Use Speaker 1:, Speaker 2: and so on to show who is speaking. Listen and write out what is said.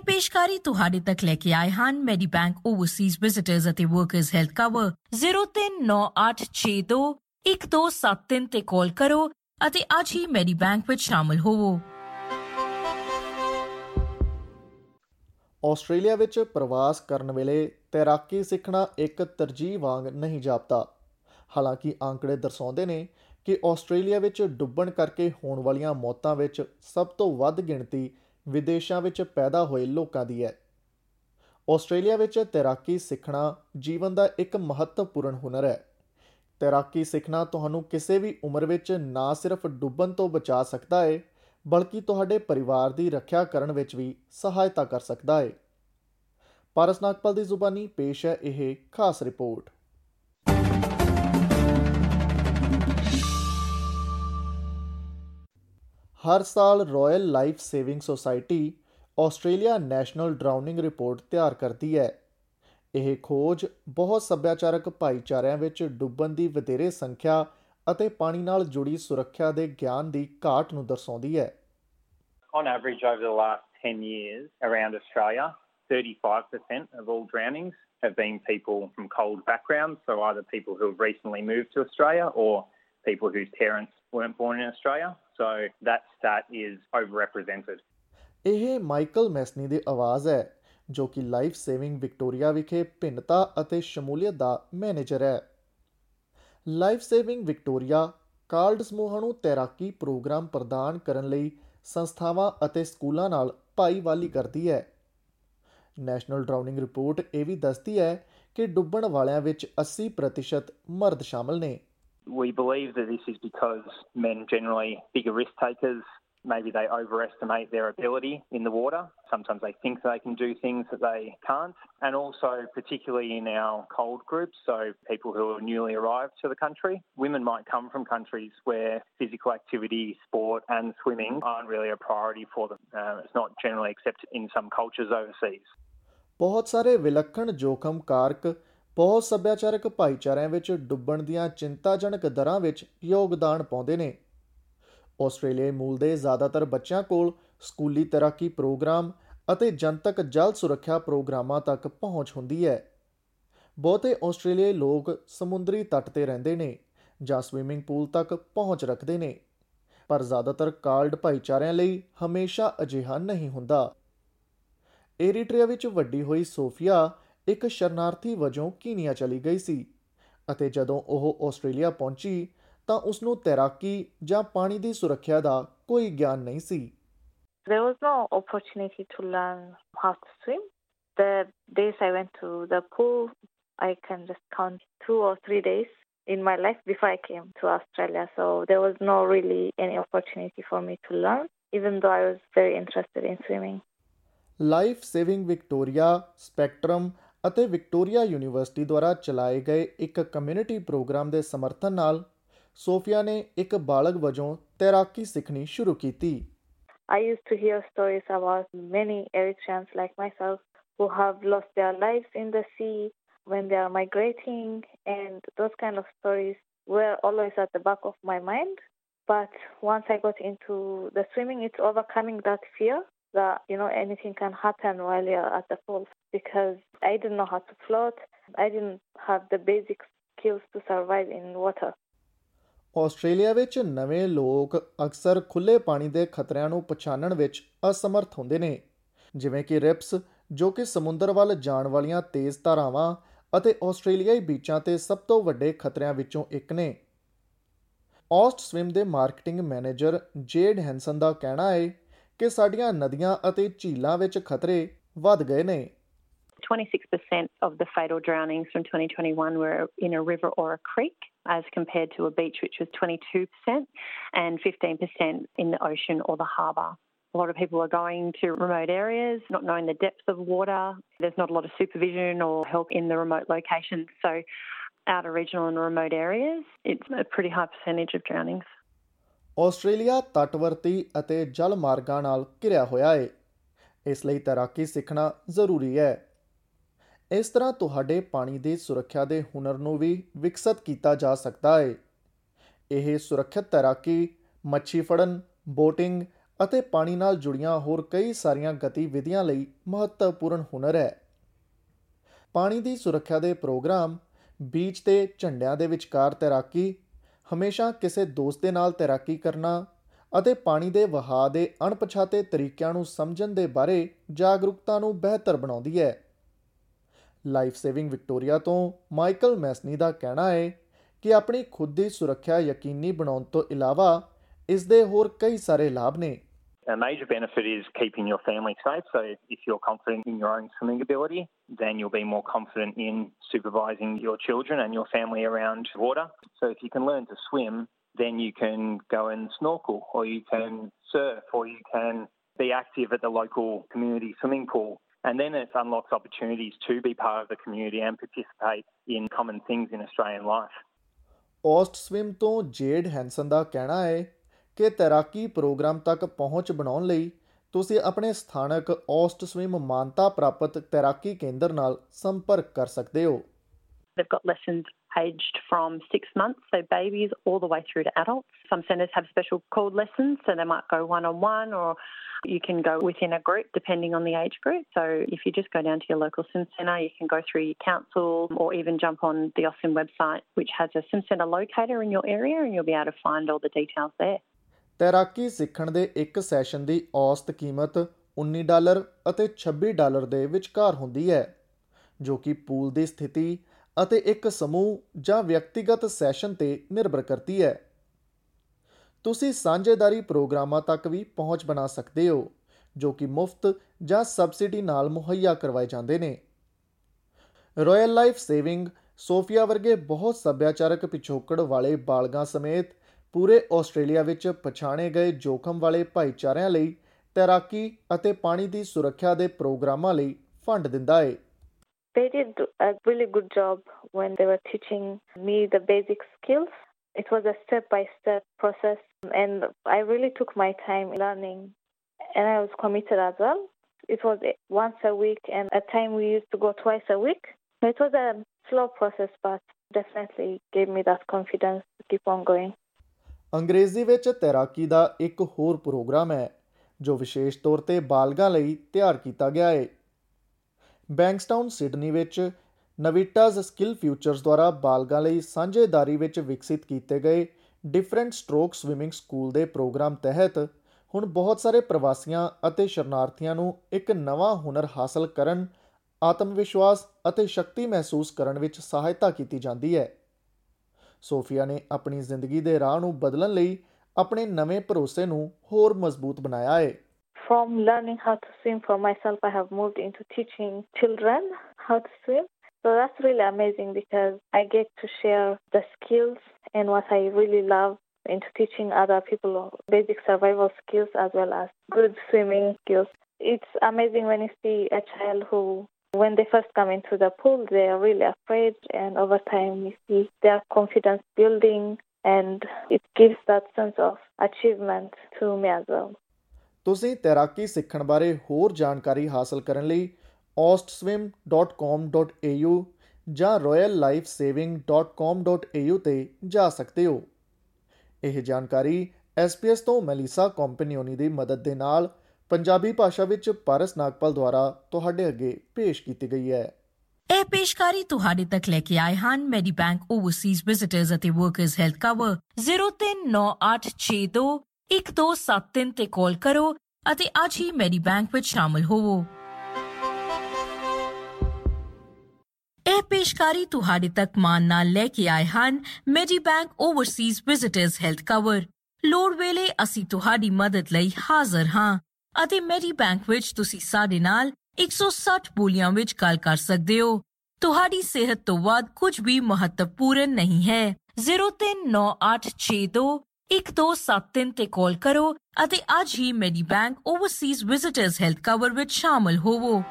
Speaker 1: ਇਹ ਪੇਸ਼ਕਾਰੀ ਤੁਹਾਡੇ ਤੱਕ ਲੈ ਕੇ ਆਏ ਹਨ। ਮੈਡੀਬੈਂਕ ਓਵਰਸੀਜ਼ ਵਿਜ਼ਿਟਰਸ ਅਤੇ ਵਰਕਰਸ ਹੈਲਥ ਕਵਰ 0398621273 ਤੇ ਕਾਲ ਕਰੋ ਅਤੇ ਅੱਜ ਹੀ ਮੈਡੀਬੈਂਕ ਵਿੱਚ ਸ਼ਾਮਲ ਹੋਵੋ।
Speaker 2: ਆਸਟ੍ਰੇਲੀਆ ਵਿੱਚ ਪ੍ਰਵਾਸ ਕਰਨ ਵੇਲੇ ਤੈਰਾਕੀ ਸਿੱਖਣਾ ਇੱਕ ਤਰਜੀਹ ਵਾਂਗ ਨਹੀਂ ਜਾਪਦਾ। ਹਾਲਾਂਕਿ ਆંકੜੇ ਦਰਸਾਉਂਦੇ ਨੇ ਕਿ ਆਸਟ੍ਰੇਲੀਆ ਵਿੱਚ ਡੁੱਬਣ ਕਰਕੇ ਹੋਣ ਵਾਲੀਆਂ ਮੌਤਾਂ ਵਿੱਚ ਸਭ ਤੋਂ ਵੱਧ ਗਿਣਤੀ ਵਿਦੇਸ਼ਾਂ ਵਿੱਚ ਪੈਦਾ ਹੋਏ ਲੋਕਾਂ ਦੀ ਹੈ। ਆਸਟ੍ਰੇਲੀਆ ਵਿੱਚ ਤੈਰਾਕੀ ਸਿੱਖਣਾ ਜੀਵਨ ਦਾ ਇੱਕ ਮਹੱਤਵਪੂਰਨ ਹੁਨਰ ਹੈ। ਤੈਰਾਕੀ ਸਿੱਖਣਾ ਤੁਹਾਨੂੰ ਕਿਸੇ ਵੀ ਉਮਰ ਵਿੱਚ ਨਾ ਸਿਰਫ ਡੁੱਬਣ ਤੋਂ ਬਚਾ ਸਕਦਾ ਹੈ ਬਲਕਿ ਤੁਹਾਡੇ ਪਰਿਵਾਰ ਦੀ ਰੱਖਿਆ ਕਰਨ ਵਿੱਚ ਵੀ ਸਹਾਇਤਾ ਕਰ ਸਕਦਾ ਹੈ ਪਾਰਸ ਨਾਗਪਾਲ ਦੀ ਜ਼ੁਬਾਨੀ ਪੇਸ਼ ਹੈ ਇਹ ਖਾਸ ਰਿਪੋਰਟ। ਹਰ ਸਾਲ royal life saving society Australia national drowning report ਤਿਆਰ ਕਰਦੀ ਹੈ ਇਹ ਖੋਜ ਬਹੁਤ ਸੱਭਿਆਚਾਰਕ ਭਾਈਚਾਰਿਆਂ ਵਿੱਚ ਡੁੱਬਣ ਦੀ ਵਧੇਰੇ ਸੰਖਿਆ ਅਤੇ ਪਾਣੀ ਨਾਲ ਜੁੜੀ ਸੁਰੱਖਿਆ ਦੇ ਗਿਆਨ ਦੀ ਘਾਟ ਨੂੰ ਦਰਸਾਉਂਦੀ ਹੈ
Speaker 3: On average, over the last 10 years around Australia, 35% of all drownings have been people from cold backgrounds, so either people who have recently moved to Australia or people whose parents weren't born in Australia. So that stat is overrepresented.
Speaker 2: ਇਹ Michael ਮੈਸਨੀ ਦੀ ਆਵਾਜ਼ ਹੈ, ਜੋ ਕਿ life saving Victoria ਵਿਖੇ ਭਿੰਨਤਾ ਅਤੇ ਸ਼ਮੂਲੀਅਤ ਦਾ ਮੈਨੇਜਰ ਹੈ। ਲਾਈਫ ਸੇਵਿੰਗ ਵਿਕਟੋਰੀਆ ਕਾਰਡ ਸਮੂਹਾਂ ਨੂੰ ਤੈਰਾਕੀ ਪ੍ਰੋਗਰਾਮ ਪ੍ਰਦਾਨ ਕਰਨ ਲਈ ਸੰਸਥਾਵਾਂ ਅਤੇ ਸਕੂਲਾਂ ਨਾਲ ਭਾਈਵਾਲੀ ਕਰਦੀ ਹੈ। ਨੈਸ਼ਨਲ ਡਰਾਊਨਿੰਗ ਰਿਪੋਰਟ ਇਹ ਵੀ ਦੱਸਦੀ ਹੈ ਕਿ ਡੁੱਬਣ ਵਾਲਿਆਂ ਵਿੱਚ 80% ਮਰਦ ਸ਼ਾਮਲ ਨੇ।
Speaker 3: We believe that this is because men generally bigger risk takers. Maybe they overestimate their ability in the water. Sometimes they think they can do things that they can't. And also, particularly in our cold groups, so people who are newly arrived to the country, women might come from countries where physical activity, sport, and swimming aren't really a priority for them. Uh, it's not generally accepted in some cultures overseas.
Speaker 2: ਬਹੁਤ ਸੱਭਿਆਚਾਰਕ ਭਾਈਚਾਰਿਆਂ ਵਿੱਚ ਡੁੱਬਣ ਦੀਆਂ ਚਿੰਤਾਜਨਕ ਦਰਾਂ ਵਿੱਚ ਯੋਗਦਾਨ ਪਾਉਂਦੇ ਨੇ। ਆਸਟ੍ਰੇਲੀਆਈ ਮੂਲ ਦੇ ਜ਼ਿਆਦਾਤਰ ਬੱਚਿਆਂ ਕੋਲ ਸਕੂਲੀ ਤੈਰਾਕੀ ਪ੍ਰੋਗਰਾਮ ਅਤੇ ਜਨਤਕ ਜਲ ਸੁਰੱਖਿਆ ਪ੍ਰੋਗਰਾਮਾਂ ਤੱਕ ਪਹੁੰਚ ਹੁੰਦੀ ਹੈ। ਬਹੁਤੇ ਆਸਟ੍ਰੇਲੀਆਈ ਲੋਕ ਸਮੁੰਦਰੀ ਤੱਟ ਤੇ ਰਹਿੰਦੇ ਨੇ ਜਾਂ ਸਵਿਮਿੰਗ ਪੂਲ ਤੱਕ ਪਹੁੰਚ ਰੱਖਦੇ ਨੇ, ਪਰ ਜ਼ਿਆਦਾਤਰ ਕਾਲਡ ਭਾਈਚਾਰਿਆਂ ਲਈ ਹਮੇਸ਼ਾ ਅਜਿਹਾ ਨਹੀਂ ਹੁੰਦਾ। ਏਰੀਟਰੀਆ ਵਿੱਚ ਵੱਡੀ ਹੋਈ ਸੋਫੀਆ ਇੱਕ ਸ਼ਰਨਾਰਥੀ ਵਜੋਂ ਕੀਨੀਆ ਚਲੀ ਗਈ ਸੀ ਅਤੇ ਜਦੋਂ ਉਹ ਆਸਟ੍ਰੇਲੀਆ ਪਹੁੰਚੀ ਤਾਂ ਉਸ ਨੂੰ ਤੈਰਾਕੀ ਜਾਂ ਪਾਣੀ ਦੀ ਸੁਰੱਖਿਆ ਦਾ ਕੋਈ ਗਿਆਨ ਨਹੀਂ ਸੀ
Speaker 4: There was no opportunity to learn how to swim. The days I went to the pool, I can just count two or three days in my life before I came to Australia. So there was no really any opportunity for me to learn, even though I was very interested in swimming.
Speaker 2: Life Saving Victoria Spectrum ਅਤੇ Victoria university ਦੁਆਰਾ ਚਲਾਏ ਗਏ ਇੱਕ community programme ਦੇ ਸਮਰਥਨ ਨਾਲ Sophia ਨੇ ਇੱਕ ਬਾਲਗ ਵਜੋਂ ਤੈਰਾਕੀ ਸਿੱਖਣੀ ਸ਼ੁਰੂ ਕੀਤੀ
Speaker 4: I used to hear stories about many Eritreans like myself who have lost their lives in the sea when they are migrating, and those kind of stories were always at the back of my mind. But once I got into the swimming, it's overcoming that fear that you know anything can happen while you're at the pool because I didn't know how to float. I didn't have the basic skills to survive in water.
Speaker 2: Australia ਵਿੱਚ ਨਵੇਂ ਲੋਕ ਅਕਸਰ ਖੁੱਲੇ ਪਾਣੀ ਦੇ ਖਤਰਿਆਂ ਨੂੰ ਪਛਾਣਨ ਵਿੱਚ ਅਸਮਰਥ ਹੁੰਦੇ ਨੇ, ਜਿਵੇਂ ਕਿ ਰਿਪਸ, ਜੋ ਕਿ ਸਮੁੰਦਰ ਵੱਲ ਜਾਣ ਵਾਲੀਆਂ ਤੇਜ਼ ਧਾਰਾਵਾਂ ਅਤੇ ਆਸਟ੍ਰੇਲੀਆਈ ਬੀਚਾਂ ਤੇ ਸਭ ਤੋਂ ਵੱਡੇ ਖਤਰਿਆਂ ਵਿੱਚੋਂ ਇੱਕ ਨੇ ਆਸਟ ਸਵਿਮ ਦੇ ਮਾਰਕੀਟਿੰਗ ਮੈਨੇਜਰ ਜੇਡ ਹੈਂਸਨ ਦਾ ਕਹਿਣਾ ਹੈ ਕਿ ਸਾਡੀਆਂ ਨਦੀਆਂ ਅਤੇ ਝੀਲਾਂ ਵਿੱਚ ਖਤਰੇ ਵੱਧ ਗਏ ਨੇ
Speaker 5: 26% of the fatal drownings from 2021 were in a river or a creek, as compared to a beach, which was 22%, and 15% in the ocean or the harbour. A lot of people are going to remote areas, not knowing the depth of water. There's not a lot of supervision or help in the remote locations. So, outer regional and remote areas, it's a pretty high percentage of drownings.
Speaker 2: Australia ਤਟਵਰਤੀ ਅਤੇ ਜਲ ਮਾਰਗਾਂ ਨਾਲ ਘਿਰਿਆ ਹੋਇਆ ਹੈ ਇਸ ਲਈ ਤੈਰਾਕੀ ਸਿੱਖਣਾ ਜ਼ਰੂਰੀ ਹੈ ਇਸ ਤਰ੍ਹਾਂ ਤੁਹਾਡੇ ਪਾਣੀ ਦੀ ਸੁਰੱਖਿਆ ਦੇ ਹੁਨਰ ਨੂੰ ਵੀ ਵਿਕਸਿਤ ਕੀਤਾ ਜਾ ਸਕਦਾ ਹੈ ਇਹ ਸੁਰੱਖਿਅਤ ਤੈਰਾਕੀ, ਮੱਛੀ ਫੜਨ, ਬੋਟਿੰਗ ਅਤੇ ਪਾਣੀ ਨਾਲ ਜੁੜੀਆਂ ਹੋਰ ਕਈ ਸਾਰੀਆਂ ਗਤੀਵਿਧੀਆਂ ਲਈ ਮਹੱਤਵਪੂਰਨ ਹੁਨਰ ਹੈ। ਪਾਣੀ ਦੀ ਸੁਰੱਖਿਆ ਦੇ ਪ੍ਰੋਗਰਾਮ, ਬੀਚ ਤੇ ਝੰਡਿਆਂ ਦੇ ਵਿਚਕਾਰ ਤੈਰਾਕੀ, ਹਮੇਸ਼ਾ ਕਿਸੇ ਦੋਸਤ ਦੇ ਨਾਲ ਤੈਰਾਕੀ ਕਰਨਾ ਅਤੇ ਪਾਣੀ ਦੇ ਵਹਾਅ ਦੇ ਅਣਪਛਾਤੇ ਤਰੀਕਿਆਂ ਨੂੰ ਸਮਝਣ ਦੇ ਬਾਰੇ ਜਾਗਰੂਕਤਾ ਨੂੰ ਬਿਹਤਰ ਬਣਾਉਂਦੀ ਹੈ। ਲਾਈਫ ਸੇਵਿੰਗ ਵਿਕਟੋਰੀਆ ਤੋਂ ਮਾਈਕਲ ਮੈਸਨੀ ਦਾ ਕਹਿਣਾ ਹੈ ਕਿ ਆਪਣੀ ਖੁਦ ਦੀ ਸੁਰੱਖਿਆ ਯਕੀਨੀ ਬਣਾਉਣ ਤੋਂ ਇਲਾਵਾ ਇਸ ਦੇ ਹੋਰ ਕਈ ਸਾਰੇ ਲਾਭ ਨੇ
Speaker 3: A major benefit is keeping your family safe. So, if you're confident in your own swimming ability, then you'll be more confident in supervising your children and your family around water. So, if you can learn to swim, then you can go and snorkel, or you can surf, or you can be active at the local community swimming pool. And then it unlocks opportunities to be part of the community and participate in common things in Australian life.
Speaker 2: AUSTSWIM ਤੋਂ Jade Hansen ਦਾ ਕਹਿਣਾ ਹੈ ਕਿ ਤੈਰਾਕੀ programme ਤੱਕ ਪਹੁੰਚ ਬਣਾਉਣ ਲਈ ਤੁਸੀਂ ਆਪਣੇ ਸਥਾਨਕ ਔਸਟ ਸਵਿਮ ਮਾਨਤਾ ਪ੍ਰਾਪਤ ਤੈਰਾਕੀ ਕੇਂਦਰ ਨਾਲ ਸੰਪਰਕ ਕਰ ਸਕਦੇ ਹੋ
Speaker 5: They've got lessons aged from six months, so babies, all the way through to adults. Some centres have special called lessons, so they might go one on one or you can go within a group depending on the age group. So if you just go down to your local swim centre, you can go through your council or even jump on the Austin website, which has a swim centre locator in your area, and you'll be able to find all the details there.
Speaker 2: ਤੈਰਾਕੀ ਸਿੱਖਣ ਦੇ ਇੱਕ session ਦੀ ਔਸਤ ਕੀਮਤ 19 dollar ਅਤੇ 26 dollar ਦੇ ਵਿਚਕਾਰ ਹੁੰਦੀ ਹੈ ਜੋ ਕਿ ਪੂਲ ਦੀ ਸਥਿਤੀ ਅਤੇ ਇੱਕ ਸਮੂਹ ਜਾਂ ਵਿਅਕਤੀਗਤ ਸੈਸ਼ਨ ਤੇ ਨਿਰਭਰ ਕਰਦੀ ਹੈ। ਤੁਸੀਂ ਸਾਂਝੇਦਾਰੀ ਪ੍ਰੋਗਰਾਮਾਂ ਤੱਕ ਵੀ ਪਹੁੰਚ ਬਣਾ ਸਕਦੇ ਹੋ, ਜੋ ਕਿ ਮੁਫਤ ਜਾਂ ਸਬਸਿਡੀ ਨਾਲ ਮੁਹੱਈਆ ਕਰਵਾਏ ਜਾਂਦੇ ਨੇ। ਰਾਇਲ ਲਾਈਫ ਸੇਵਿੰਗ ਸੋਫੀਆ ਵਰਗੇ ਬਹੁਤ ਸੱਭਿਆਚਾਰਕ ਪਿਛੋਕੜ ਵਾਲੇ ਬਾਲਗਾਂ ਸਮੇਤ ਪੂਰੇ ਆਸਟ੍ਰੇਲੀਆ ਵਿੱਚ ਪਛਾਣੇ ਗਏ ਜੋਖਮ ਵਾਲੇ ਭਾਈਚਾਰਿਆਂ ਲਈ ਤੈਰਾਕੀ ਅਤੇ ਪਾਣੀ ਦੀ ਸੁਰੱਖਿਆ ਦੇ ਪ੍ਰੋਗਰਾਮਾਂ ਲਈ ਫੰਡ ਦਿੰਦਾ ਹੈ
Speaker 4: They did a really good job when they were teaching me the basic skills. It was a step by step process, and I really took my time learning, and I was committed as well. It was once a week, and at time we used to go twice a week. It was a slow process, but definitely gave me that confidence to keep on going.
Speaker 2: ਅੰਗਰੇਜ਼ੀ ਵਿੱਚ ਤੈਰਾਕੀ ਦਾ ਇੱਕ ਹੋਰ programme ਹੈ ਜੋ ਵਿਸ਼ੇਸ਼ ਤੌਰ ਤੇ ਬਾਲਗਾਂ ਲਈ ਤਿਆਰ ਕੀਤਾ ਗਿਆ ਹੈ ਬੈਂਕਸਟਾਊਨ ਸਿਡਨੀ ਵਿੱਚ ਨਵੀਟਾਜ਼ ਸਕਿੱਲ ਫਿਊਚਰਸ ਦੁਆਰਾ ਬਾਲਗਾਂ ਲਈ ਸਾਂਝੇਦਾਰੀ ਵਿੱਚ ਵਿਕਸਿਤ ਕੀਤੇ ਗਏ ਡਿਫਰੈਂਟ ਸਟ੍ਰੋਕ ਸਵਿਮਿੰਗ ਸਕੂਲ ਦੇ ਪ੍ਰੋਗਰਾਮ ਤਹਿਤ ਹੁਣ ਬਹੁਤ ਸਾਰੇ ਪ੍ਰਵਾਸੀਆਂ ਅਤੇ ਸ਼ਰਨਾਰਥੀਆਂ ਨੂੰ ਇੱਕ ਨਵਾਂ ਹੁਨਰ ਹਾਸਲ ਕਰਨ ਆਤਮ ਵਿਸ਼ਵਾਸ ਅਤੇ ਸ਼ਕਤੀ ਮਹਿਸੂਸ ਕਰਨ ਵਿੱਚ ਸਹਾਇਤਾ ਕੀਤੀ ਜਾਂਦੀ ਹੈ। ਸੋਫੀਆ ਨੇ ਆਪਣੀ ਜ਼ਿੰਦਗੀ ਦੇ ਰਾਹ ਨੂੰ ਬਦਲਣ ਲਈ ਆਪਣੇ ਨਵੇਂ ਭਰੋਸੇ ਨੂੰ ਹੋਰ ਮਜ਼ਬੂਤ ਬਣਾਇਆ ਹੈ।
Speaker 4: From learning how to swim for myself, I have moved into teaching children how to swim. So that's really amazing because I get to share the skills and what I really love into teaching other people basic survival skills as well as good swimming skills. It's amazing when you see a child who when they first come into the pool, they are really afraid, and over time, you see their confidence building, and it gives that sense of achievement to me as well.
Speaker 2: ਤੁਸੀਂ ਤੈਰਾਕੀ ਸਿੱਖਣ ਬਾਰੇ ਹੋਰ ਜਾਣਕਾਰੀ ਹਾਸਲ ਕਰਨ ਲਈ ostswim.com.au ਜਾਂ royallifesaving.com.au ਤੇ ਜਾ ਸਕਦੇ ਹੋ। ਇਹ ਜਾਣਕਾਰੀ SPS ਤੋਂ ਮੈਲੀਸਾ ਕੰਪਨੀਓਨੀ ਦੀ ਮਦਦ ਦੇ ਨਾਲ ਪੰਜਾਬੀ ਭਾਸ਼ਾ ਵਿੱਚ ਪਾਰਸ ਨਾਗਪਾਲ ਦੁਆਰਾ ਤੁਹਾਡੇ ਅੱਗੇ ਪੇਸ਼ ਕੀਤੀ ਗਈ ਹੈ।
Speaker 1: ਇਹ ਪੇਸ਼ਕਾਰੀ ਤੁਹਾਡੇ ਤੱਕ ਲੈ ਕੇ ਆਏ ਹਨ। ਮੈਡੀਬੈਂਕ ਓਵਰਸੀਜ਼ ਵਿਜ਼ਿਟਰਸ ਅਤੇ ਵਰਕਰਸ ਹੈਲਥ ਕਵਰ 039862 1273 ਤੇ ਕਾਲ ਕਰੋ ਅਤੇ ਅੱਜ ਹੀ ਮੈਡੀਬੈਂਕ ਵਿੱਚ ਸ਼ਾਮਲ ਹੋਵੋ। ਇਹ ਪੇਸ਼ਕਾਰੀ ਤੁਹਾਡੇ ਤੱਕ ਮਾਨ ਨਾਲ ਲੈ ਕੇ ਆਏ ਹਨ। Medibank overseas visitors health cover. ਲੋੜ ਵੇਲੇ ਅਸੀਂ ਤੁਹਾਡੀ ਮਦਦ ਲਈ ਹਾਜ਼ਰ ਹਾਂ ਅਤੇ ਮੈਡੀਬੈਂਕ ਵਿੱਚ ਤੁਸੀਂ ਸਾਡੇ ਨਾਲ 160 ਬੋਲੀਆਂ ਵਿੱਚ ਗੱਲ ਕਰ ਸਕਦੇ ਹੋ। ਤੁਹਾਡੀ ਸਿਹਤ ਤੋਂ ਵੱਧ ਕੁਝ ਵੀ ਮਹੱਤਵਪੂਰਨ ਨਹੀਂ ਹੈ। 039862 1273 ਤੇ ਕਾਲ ਕਰੋ ਅਤੇ ਅੱਜ ਹੀ Medibank overseas visitors health cover ਵਿੱਚ ਸ਼ਾਮਲ ਹੋਵੋ।